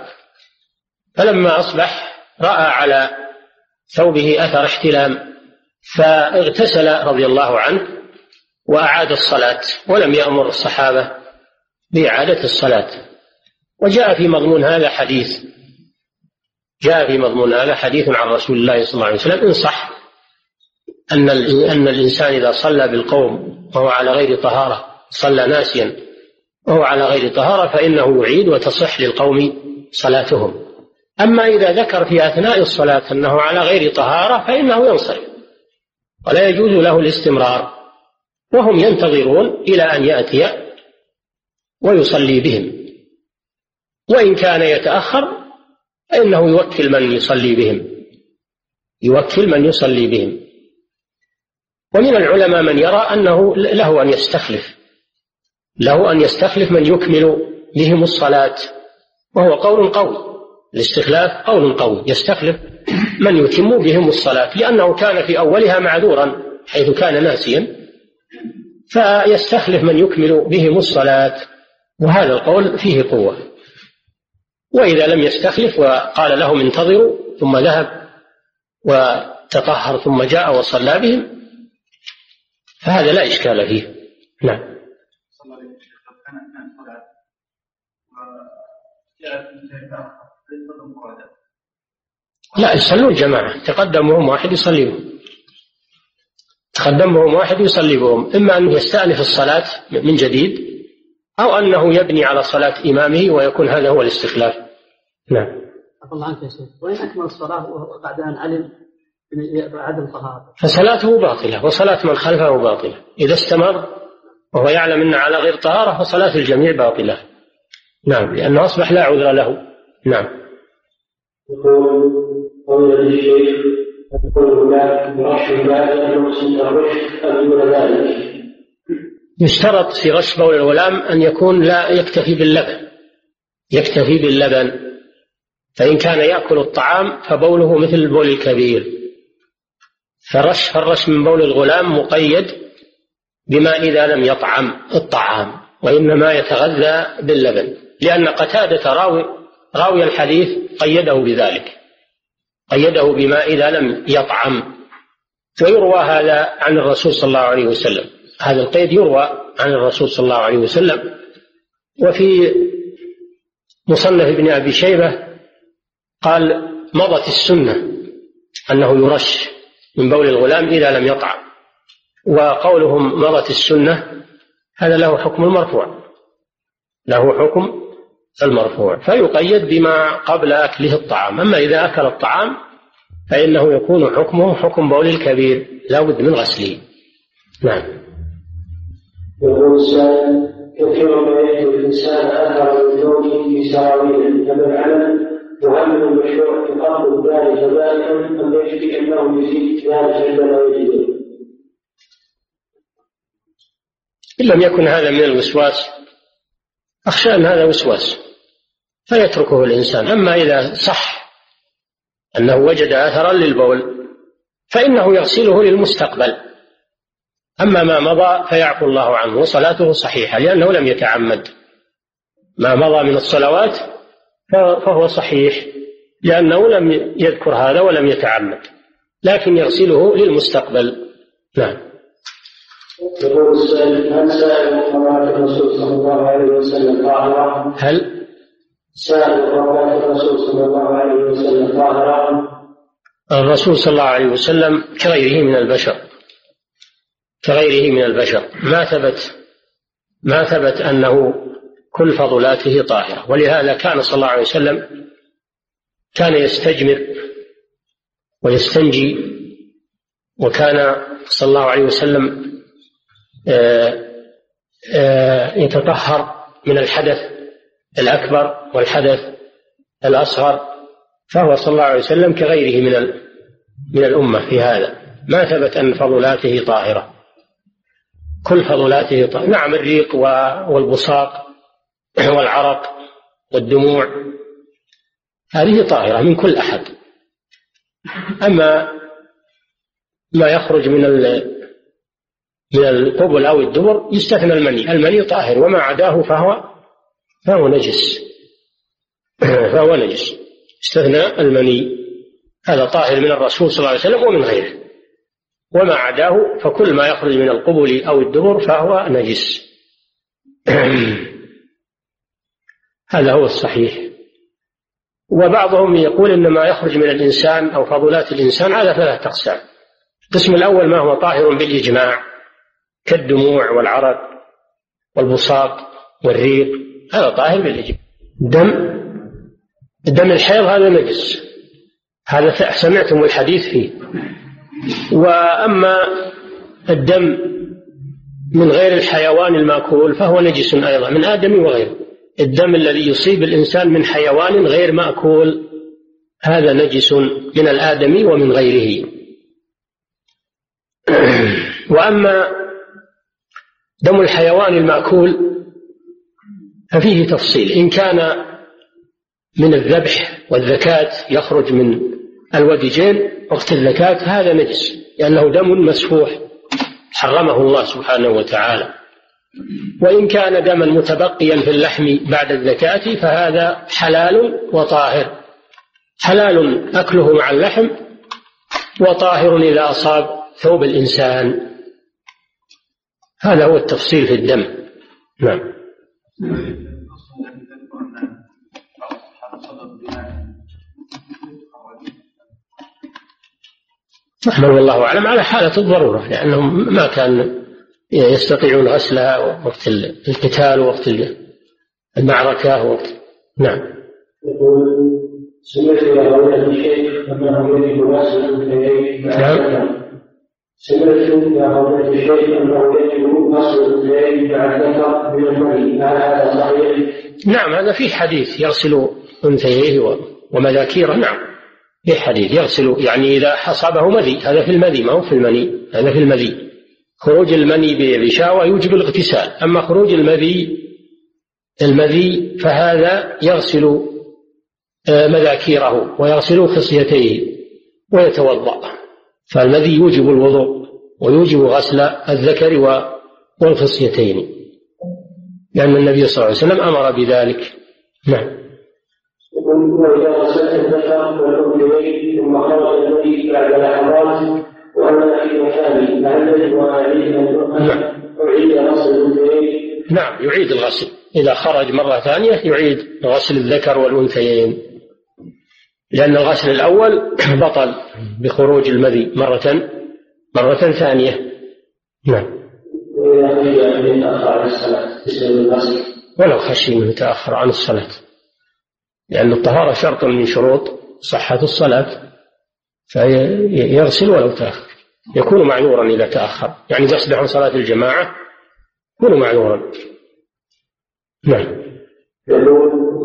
Speaker 2: فلما أصبح رأى على ثوبه أثر احتلام. فاغتسل رضي الله عنه وأعاد الصلاة ولم يأمر الصحابة بإعادة الصلاة. وجاء في مضمون هذا حديث جاء في مضمون هذا حديث عن رسول الله صلى الله عليه وسلم. إن صح أن أن الإنسان إذا صلى بالقوم وهو على غير طهارة صلى ناسيا وهو على غير طهارة فإنه يعيد وتصح للقوم صلاتهم. أما إذا ذكر في أثناء الصلاة أنه على غير طهارة فإنه ينصرف. ولا يجوز له الاستمرار. وهم ينتظرون إلى أن يأتي ويصلي بهم. وإن كان يتأخر فإنه يوكل من يصلي بهم. يوكل من يصلي بهم. ومن العلماء من يرى أنه له أن يستخلف. له أن يستخلف من يكمل بهم الصلاة. وهو قول قوي. الاستخلاف قول قوي يستخلف من يتم بهم الصلاة لأنه كان في أولها معذورا حيث كان ناسيا فيستخلف من يكمل بهم الصلاة وهذا القول فيه قوة وإذا لم يستخلف وقال لهم انتظروا ثم ذهب وتطهر ثم جاء وصلى بهم فهذا لا إشكال فيه نعم لا يصلون جماعة. تقدم وهم واحد يصلي بهم تقدم وهم واحد يصلي بهم إما أنه يستأنف الصلاة من جديد أو أنه يبني على صلاة إمامه ويكون هذا هو الاستخلاف. نعم.
Speaker 3: الله عنك يا شيخ. وين أكمل الصلاة بعد أن علم بعدم طهارة
Speaker 2: فصلاته باطلة وصلاة من خلفه باطلة. إذا استمر وهو يعلم أنه على غير طهارة فصلاة الجميع باطلة. نعم لأنه أصبح لا عذر له. نعم.
Speaker 1: يقول قول الشيخ يقول هناك رش الماء يقصد الرشد أم دون ذلك.
Speaker 2: يشترط في غش بول الغلام أن يكون لا يكتفي باللبن. يكتفي باللبن. فإن كان يأكل الطعام فبوله مثل البول الكبير. فرش فرش من بول الغلام مقيد بما إذا لم يطعم الطعام وإنما يتغذى باللبن. لأن قتادة راوي راوي الحديث قيده بذلك قيده بما إذا لم يطعم. ويروى هذا عن الرسول صلى الله عليه وسلم. هذا القيد يروى عن الرسول صلى الله عليه وسلم. وفي مصنف ابن أبي شيبة قال مضت السنة أنه يرش من بول الغلام إذا لم يطعم وقولهم مضت السنة هذا له حكم المرفوع له حكم المرفوع فيقيد بما قبل أكله الطعام. أما إذا أكل الطعام فإنه يكون حكمه حكم بول الكبير لا بد من غسله. نعم.
Speaker 1: يقول السائل كثيرا ما يجد الإنسان أثر في وهل من المشروع الدار كذلك أم يكفي أنه يزيد ذلك عندما يجده
Speaker 2: إن لم يكن هذا من الوسواس أخشى أن هذا وسواس. فيتركه الإنسان. أما إذا صح أنه وجد أثرا للبول فإنه يغسله للمستقبل. أما ما مضى فيعفو الله عنه وصلاته صحيحة لأنه لم يتعمد. ما مضى من الصلوات فهو صحيح لأنه لم يذكر هذا ولم يتعمد لكن يغسله للمستقبل. نعم.
Speaker 1: يقول السائل هل سائل صلاة الرسول صلى الله عليه وسلم طاهرة؟
Speaker 2: هل؟
Speaker 1: الرسول صلى الله عليه وسلم
Speaker 2: كغيره من البشر كغيره من البشر. ما ثبت ما ثبت أنه كل فضلاته طاهرة. ولهذا كان صلى الله عليه وسلم كان يستجمر ويستنجي وكان صلى الله عليه وسلم آه، آه، يتطهر من الحدث. الأكبر والحدث الأصغر فهو صلى الله عليه وسلم كغيره من من الأمة في هذا. ما ثبت أن فضلاته طاهرة. كل فضلاته طاهرة نعم الريق والبصاق والعرق والدموع. هذه طاهرة من كل أحد. أما ما يخرج من من القبل أو الدبر يستثنى المني. المني طاهر وما عداه فهو فهو نجس. فهو نجس. استثنى المني. هذا طاهر من الرسول صلى الله عليه وسلم ومن غيره. وما عداه فكل ما يخرج من القبل أو الدبر فهو نجس. هذا هو الصحيح. وبعضهم يقول إن ما يخرج من الإنسان أو فضلات الإنسان على ثلاثة اقسام. القسم الأول ما هو طاهر بالإجماع. كالدموع والعرق والبصاق والريق. هذا طاهر بالاجماع. دم دم الحيض هذا نجس. هذا سمعتم الحديث فيه. وأما الدم من غير الحيوان المأكول فهو نجس أيضا من آدم وغيره. الدم الذي يصيب الإنسان من حيوان غير مأكول هذا نجس من الآدمي ومن غيره. وأما دم الحيوان المأكول ففيه تفصيل. إن كان من الذبح والذكاة يخرج من الودجين وقت الذكاة هذا نجس لأنه دم مسفوح. حرمه الله سبحانه وتعالى. وإن كان دما متبقيا في اللحم بعد الزكاة فهذا حلال وطاهر. حلال أكله مع اللحم وطاهر إذا أصاب ثوب الإنسان. هذا هو التفصيل في الدم. نعم. نحمد والله أعلم على حالة الضرورة لأنهم ما كان يستطيعون غسلها وقت القتال ووقت المعركة وقت نعم.
Speaker 1: يقول سمعت قولة الشيخ أنه يجب غسل الأنثيين نعم. سمعت إلى قولة الشيخ أنه يجب غسل الأنثيين بعد ذكر من هل هذا صحيح؟
Speaker 2: نعم هذا في حديث يغسل أنثييه ومذاكيره. نعم في حديث يغسل يعني إذا حصبه مذي. هذا في المذي ما هو في المني هذا في المذي. خروج المني بشهوة يوجب الاغتسال. أما خروج المذي المذي فهذا يغسل آه، مذاكيره ويغسل خصيتيه ويتوضأ. فالمذي يوجب الوضوء ويوجب غسل الذكر والخصيتين لأن النبي صلى الله عليه وسلم أمر بذلك. نعم.
Speaker 1: غسلت الذكر والأنثيين ثم خرج لحظات وأما في عليه أن أعيد غسل
Speaker 2: نعم. يعيد الغسل. إذا خرج مرة ثانية يعيد غسل الذكر والأنثيين. لأن الغسل الأول بطل بخروج المذي مرة مرة ثانية. نعم. ولو خشي من يتأخر عن الصلاة. لأن الطهارة شرط من شروط صحة الصلاة. فيغسل ولو تأخر. يكون معذورا إذا تأخر. يعني يصبح عن صلاة الجماعة يكون معذورا. نعم.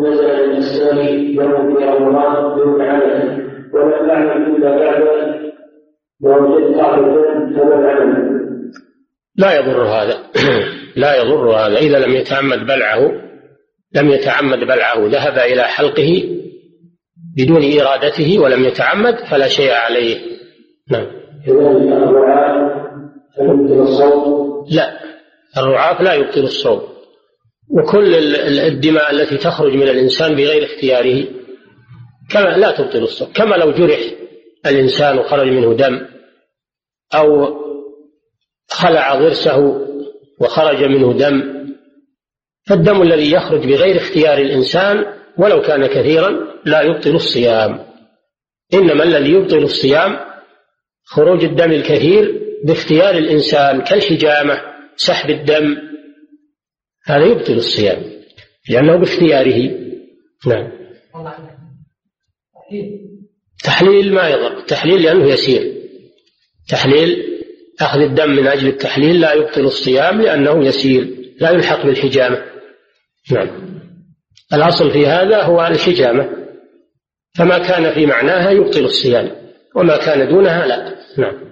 Speaker 1: نزل الإسلام يوم في رمضان دون عمل. ولم أعمل إلا بعد. ما وجدت فما العمل.
Speaker 2: لا يضر هذا. لا يضر هذا. إذا لم يتعمد بلعه لم يتعمد بلعه ذهب إلى حلقه بدون إرادته ولم يتعمد فلا شيء عليه. نعم. لا. الرعاف لا يبطل الصوم وكل الدماء التي تخرج من الإنسان بغير اختياره كما لا تبطل الصوم كما لو جرح الإنسان وخرج منه دم أو خلع ضرسه وخرج منه دم فالدم الذي يخرج بغير اختيار الإنسان ولو كان كثيرا لا يبطل الصيام. إنما الذي يبطل الصيام خروج الدم الكثير باختيار الإنسان كالحجامة سحب الدم هذا يبطل الصيام لأنه باختياره. نعم. تحليل ما يضر تحليل لأنه يسير. تحليل أخذ الدم من أجل التحليل لا يبطل الصيام لأنه يسير لا يلحق بالحجامة. نعم. الأصل في هذا هو الحجامة. فما كان في معناها يبطل الصيام وما كان دونها لا. نعم.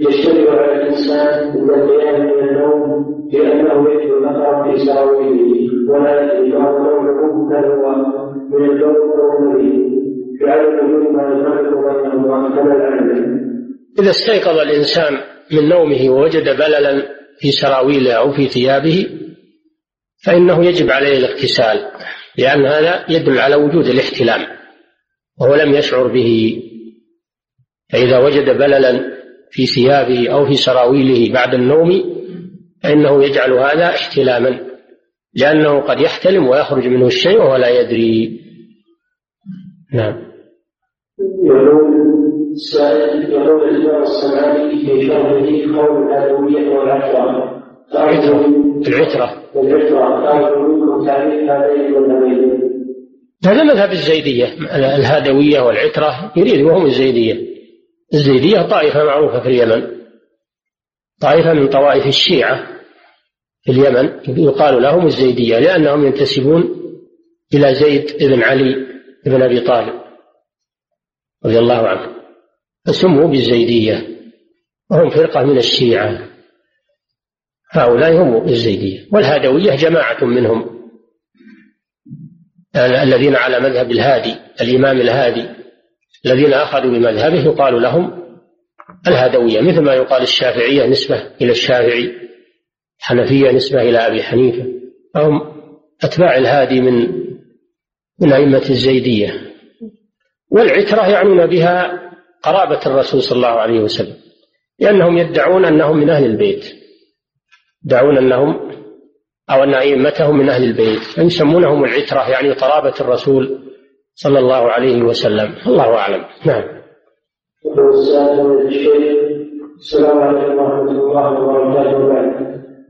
Speaker 1: يشترك على الإنسان بالقيام من النوم لأنه يجد النقر في سراويله ولا يدري هل نومه بل هو من الجو أو المريض في عدم وجود ما يفرق بينهما كما العلم
Speaker 2: إذا استيقظ الإنسان من نومه ووجد بللا في سراويله أو في ثيابه فإنه يجب عليه الاغتسال لأن هذا يدل على وجود الاحتلام وهو لم يشعر به. فإذا وجد بللا في ثيابه أو في سراويله بعد النوم فإنه يجعل هذا احتلاما لأنه قد يحتلم ويخرج منه الشيء وهو لا يدري. نعم.
Speaker 1: يقول السائل يقول الإمام الصنعاني في شرحه قول والعشرة
Speaker 2: العترة
Speaker 1: العترة منكم تعريف هذين والنبيين
Speaker 2: هذا مذهب الزيدية الهادوية والعترة يريد وهم الزيدية. الزيدية طائفة معروفة في اليمن. طائفة من طوائف الشيعة في اليمن يقال لهم الزيدية لأنهم ينتسبون إلى زيد بن علي بن أبي طالب رضي الله عنه. فسموا بالزيدية وهم فرقة من الشيعة. هؤلاء هم الزيدية. والهادوية جماعة منهم. الذين على مذهب الهادي الإمام الهادي. الذين أخذوا بمذهبه يقال لهم الهدوية مثل ما يقال الشافعية نسبة إلى الشافعي حنفية نسبة إلى أبي حنيفة. فهم أتباع الهادي من من أئمة الزيدية. والعترة يعنون بها قرابة الرسول صلى الله عليه وسلم لأنهم يدعون أنهم من أهل البيت. يدعون أنهم أو أن أئمتهم من أهل البيت. فيسمونهم العترة يعني قرابة الرسول صلى الله عليه وسلم. الله أعلم. نعم.
Speaker 1: السلام عليكم ورحمة الله وبركاته. وبعد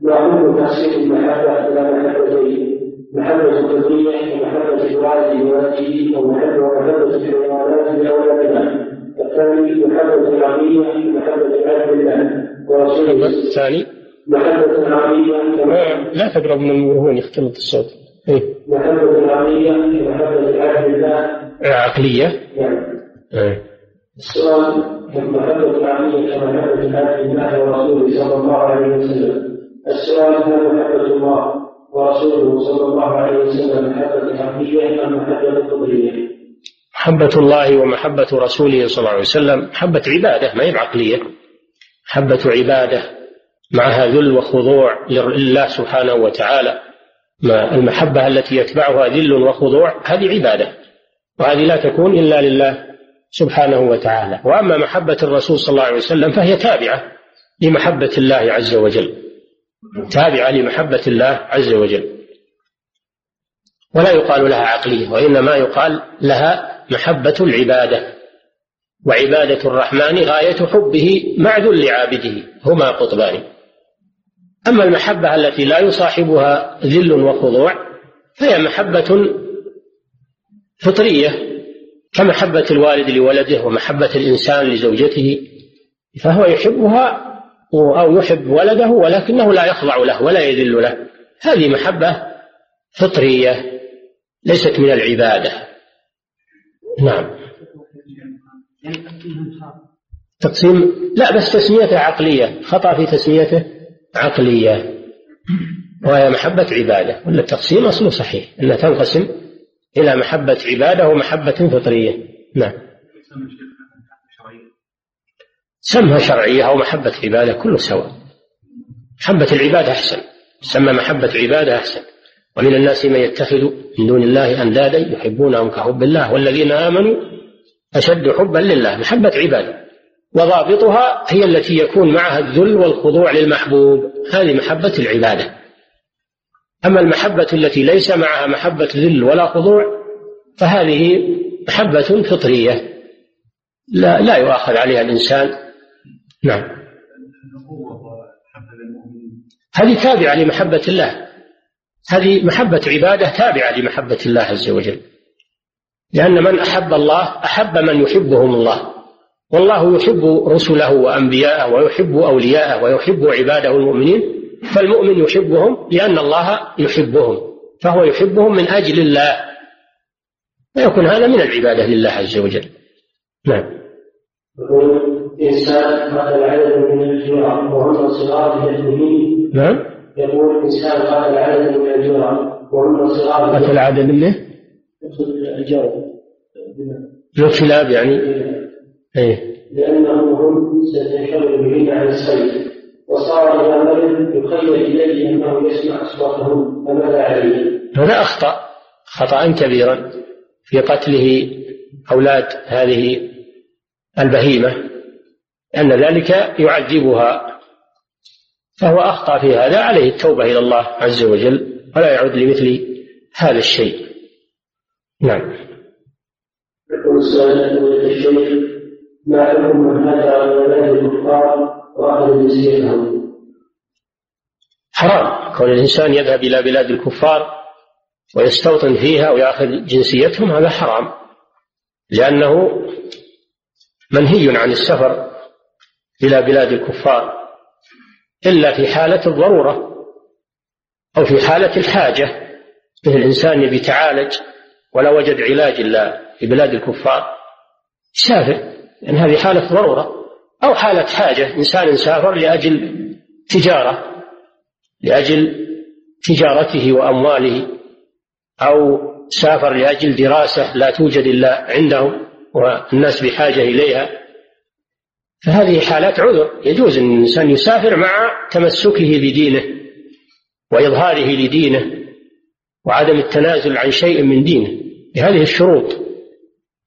Speaker 1: ما حكم تقسيم المحبة إلى محبتين. محبة كلية ومحبة الوالد لوالده ومحبة الحيوانات لأولادها الثاني محبة عقلية ومحبة عبد الله. ورسوله.
Speaker 2: الثاني.
Speaker 1: محبة عقلية
Speaker 2: لا تقرب من المروحين يختلط الصوت.
Speaker 1: إيه؟ محبة عقلية كمحبة عبد الله.
Speaker 2: عقلية؟
Speaker 1: نعم.
Speaker 2: إيه؟
Speaker 1: السؤال محبة عقلية كمحبة عبد الله ورسوله صلى الله عليه وسلم. السؤال هل محبة الله ورسوله صلى الله عليه وسلم محبة عقلية أم محبة قدرية؟
Speaker 2: محبة الله ومحبة رسوله صلى الله عليه وسلم محبة عبادة ما هي بعقلية محبة عبادة معها ذل وخضوع لله سبحانه وتعالى. ما المحبة التي يتبعها ذل وخضوع هذه عبادة وهذه لا تكون إلا لله سبحانه وتعالى. وأما محبة الرسول صلى الله عليه وسلم فهي تابعة لمحبة الله عز وجل تابعة لمحبة الله عز وجل. ولا يقال لها عقلية وإنما يقال لها محبة العبادة. وعبادة الرحمن غاية حبه مع ذل عابده هما قطبان. أما المحبة التي لا يصاحبها ذل وخضوع فهي محبة فطرية كمحبة الوالد لولده ومحبة الإنسان لزوجته فهو يحبها أو يحب ولده ولكنه لا يخضع له ولا يذل له. هذه محبة فطرية ليست من العبادة. نعم. تقسيم؟ لا بس تسميته عقلية خطأ في تسميته. عقلية وهي محبة عبادة ولا التقسيم أصله صحيح أنها تنقسم إلى محبة عبادة ومحبة فطرية. نعم. سمها شرعية أو محبة عبادة كله سواء. محبة العبادة أحسن. سمى محبة عبادة أحسن. ومن الناس من يتخذ من دون الله أندادا يحبونهم كحب الله والذين آمنوا أشد حبا لله. محبة عبادة. وضابطها هي التي يكون معها الذل والخضوع للمحبوب. هذه محبة العبادة. أما المحبة التي ليس معها محبة ذل ولا خضوع فهذه محبة فطرية. لا لا يؤاخذ عليها الإنسان. نعم. هذه تابعة لمحبة الله. هذه محبة عبادة تابعة لمحبة الله عز وجل. لأن من أحب الله أحب من يحبهم الله. والله يحب رسله وأنبياءه ويحب أولياءه ويحب عباده المؤمنين فالمؤمن يحبهم لأن الله يحبهم فهو يحبهم من أجل الله. ويكون هذا من العبادة لله عز وجل. نعم.
Speaker 1: يقول إنسان قتل عدد من الجوع وهم صغار المسلمين
Speaker 2: نعم.
Speaker 1: يقول إنسان قتل عدد من الجوع وهم صغار
Speaker 2: قتل عدد منه؟
Speaker 1: الجوع.
Speaker 2: الكلاب يعني. إيه.
Speaker 1: لأنهم هم بهن عن الصيد وصار إذا مرض يخيل إليه أنه يسمع أصواتهم فماذا عليه؟
Speaker 2: هذا أخطأ. خطأ كبيرا في قتله أولاد هذه البهيمة أن ذلك يعذبها. فهو أخطأ في هذا عليه التوبة إلى الله عز وجل ولا يعود لمثل هذا الشيء. نعم.
Speaker 1: يقول السؤال الشيخ ما من بلاد الكفار واخذ جنسيتهم؟
Speaker 2: حرام. كون الإنسان يذهب إلى بلاد الكفار ويستوطن فيها ويأخذ جنسيتهم هذا حرام. لأنه منهي عن السفر إلى بلاد الكفار إلا في حالة الضرورة أو في حالة الحاجة. مثل الإنسان يبي يتعالج ولا وجد علاج إلا في بلاد الكفار يسافر. لأن هذه حالة ضرورة أو حالة حاجة إنسان سافر لأجل تجارة لأجل تجارته وأمواله أو سافر لأجل دراسة لا توجد إلا عندهم والناس بحاجة إليها. فهذه حالات عذر. يجوز أن الإنسان يسافر مع تمسكه بدينه وإظهاره لدينه وعدم التنازل عن شيء من دينه. بهذه الشروط.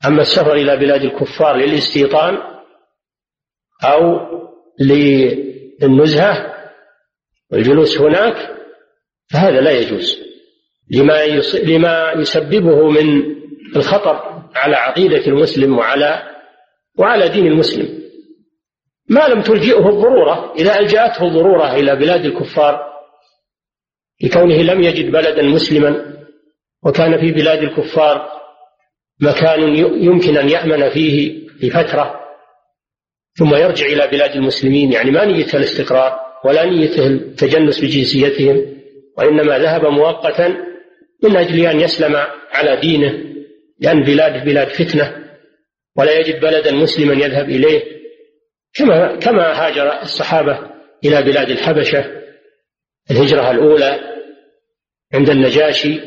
Speaker 2: أما السفر إلى بلاد الكفار للاستيطان أو للنزهة والجلوس هناك فهذا لا يجوز. لما لما يسببه من الخطر على عقيدة المسلم وعلى وعلى دين المسلم. ما لم تلجئه الضرورة إذا ألجأته الضرورة إلى بلاد الكفار لكونه لم يجد بلدا مسلما وكان في بلاد الكفار مكان يمكن أن يأمن فيه لفترة ثم يرجع إلى بلاد المسلمين. يعني ما نيته الاستقرار ولا نيته التجنس بجنسيتهم وإنما ذهب مؤقتا من أجل أن يسلم على دينه لأن بلاد بلاد فتنة ولا يجد بلدا مسلما يذهب إليه. كما كما هاجر الصحابة إلى بلاد الحبشة الهجرة الأولى عند النجاشي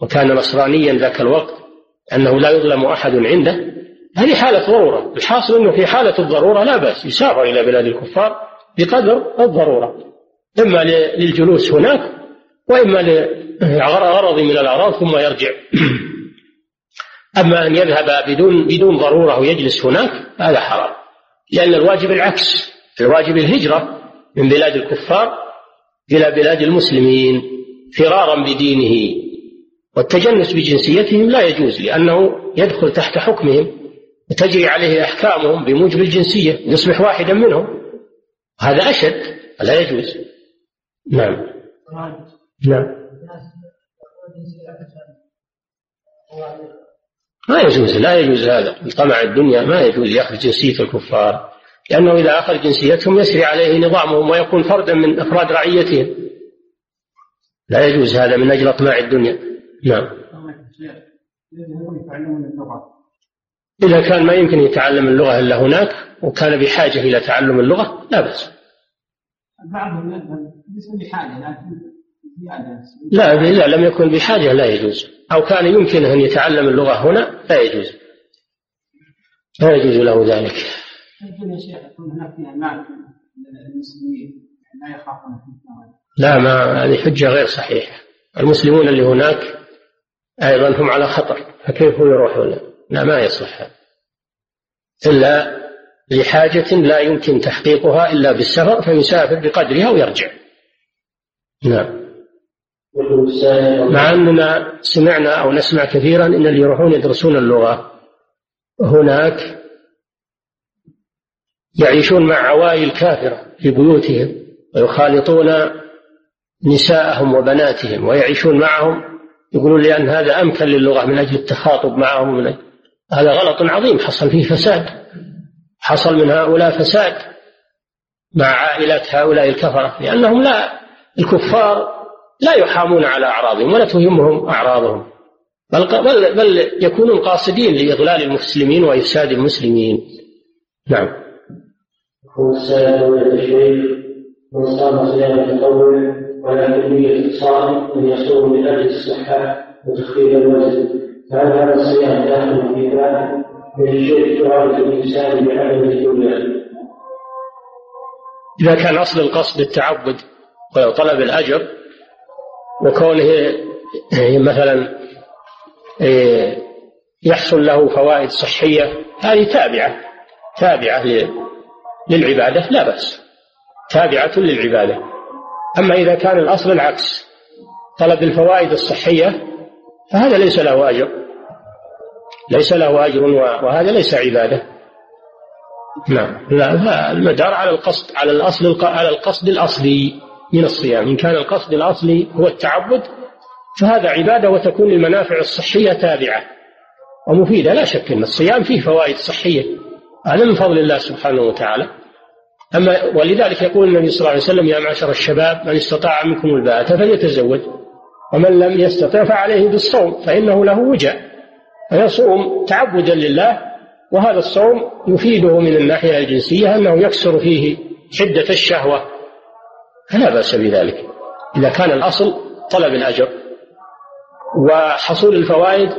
Speaker 2: وكان نصرانيا ذاك الوقت. أنه لا يظلم أحد عنده هذه حالة ضرورة. الحاصل أنه في حالة الضرورة لا بأس يسافر إلى بلاد الكفار بقدر الضرورة. إما للجلوس هناك وإما لغرض من الأغراض ثم يرجع. أما أن يذهب بدون بدون ضرورة ويجلس هناك هذا حرام. لأن الواجب العكس. الواجب الهجرة من بلاد الكفار إلى بلاد المسلمين فرارا بدينه. والتجنس بجنسيتهم لا يجوز لأنه يدخل تحت حكمهم وتجري عليه أحكامهم بموجب الجنسية يصبح واحدا منهم. هذا أشد لا يجوز. نعم. نعم. ما يجوز لا يجوز هذا. طمع الدنيا ما يجوز يأخذ جنسية الكفار. لأنه إذا أخذ جنسيتهم يسري عليه نظامهم ويكون فردا من أفراد رعيتهم. لا يجوز هذا من أجل أطماع الدنيا. نعم. إذا كان ما يمكن يتعلم اللغة إلا هناك وكان بحاجة إلى تعلم اللغة لا بأس. بعضهم ليس بحاجة لكن لا إذا لم يكن بحاجة لا يجوز. أو كان يمكنه أن يتعلم اللغة هنا لا يجوز. لا يجوز له ذلك. لا ما هذه حجة غير صحيحة. المسلمون اللي هناك أيضا هم على خطر فكيف يروحون لا ما يصلح إلا لحاجة لا يمكن تحقيقها إلا بالسفر فيسافر بقدرها ويرجع نعم. مع أننا سمعنا أو نسمع كثيرا أن اللي يروحون يدرسون اللغة. هناك يعيشون مع عوائل كافرة في بيوتهم ويخالطون نساءهم وبناتهم ويعيشون معهم يقولون لأن هذا أمكن للغة من أجل التخاطب معهم من أجل هذا غلط عظيم حصل فيه فساد. حصل من هؤلاء فساد مع عائلات هؤلاء الكفرة لأنهم لا الكفار لا يحامون على أعراضهم ولا تهمهم أعراضهم. بل, بل, بل يكونون قاصدين لإضلال المسلمين وإفساد المسلمين. نعم.
Speaker 1: السلام والتشريف من صام ولكن الصائم أن يصوم من أجل الصحة وتخفيف الوزن. فهل هذا الصيام داخل في ذلك. من الشرك تعرف الإنسان بعدم الدنيا.
Speaker 2: إذا كان أصل القصد التعبد وطلب الأجر وكونه مثلا إيه، يحصل له فوائد صحية هذه تابعة. تابعة للعبادة لا بأس. تابعة للعبادة. أما إذا كان الأصل العكس طلب الفوائد الصحية فهذا ليس له أجر. ليس له أجر وهذا ليس عبادة. نعم. لا المدار على القصد على الأصل على القصد الأصلي من الصيام. إن كان القصد الأصلي هو التعبد فهذا عبادة وتكون المنافع الصحية تابعة. ومفيدة لا شك أن الصيام فيه فوائد صحية. هذا من فضل الله سبحانه وتعالى. أما ولذلك يقول النبي صلى الله عليه وسلم يا معشر الشباب من استطاع منكم الباءة فليتزوج ومن لم يستطع فعليه بالصوم فإنه له وجع فيصوم تعبدا لله وهذا الصوم يفيده من الناحية الجنسية أنه يكسر فيه شدة الشهوة. فلا بأس بذلك. إذا كان الأصل طلب الأجر وحصول الفوائد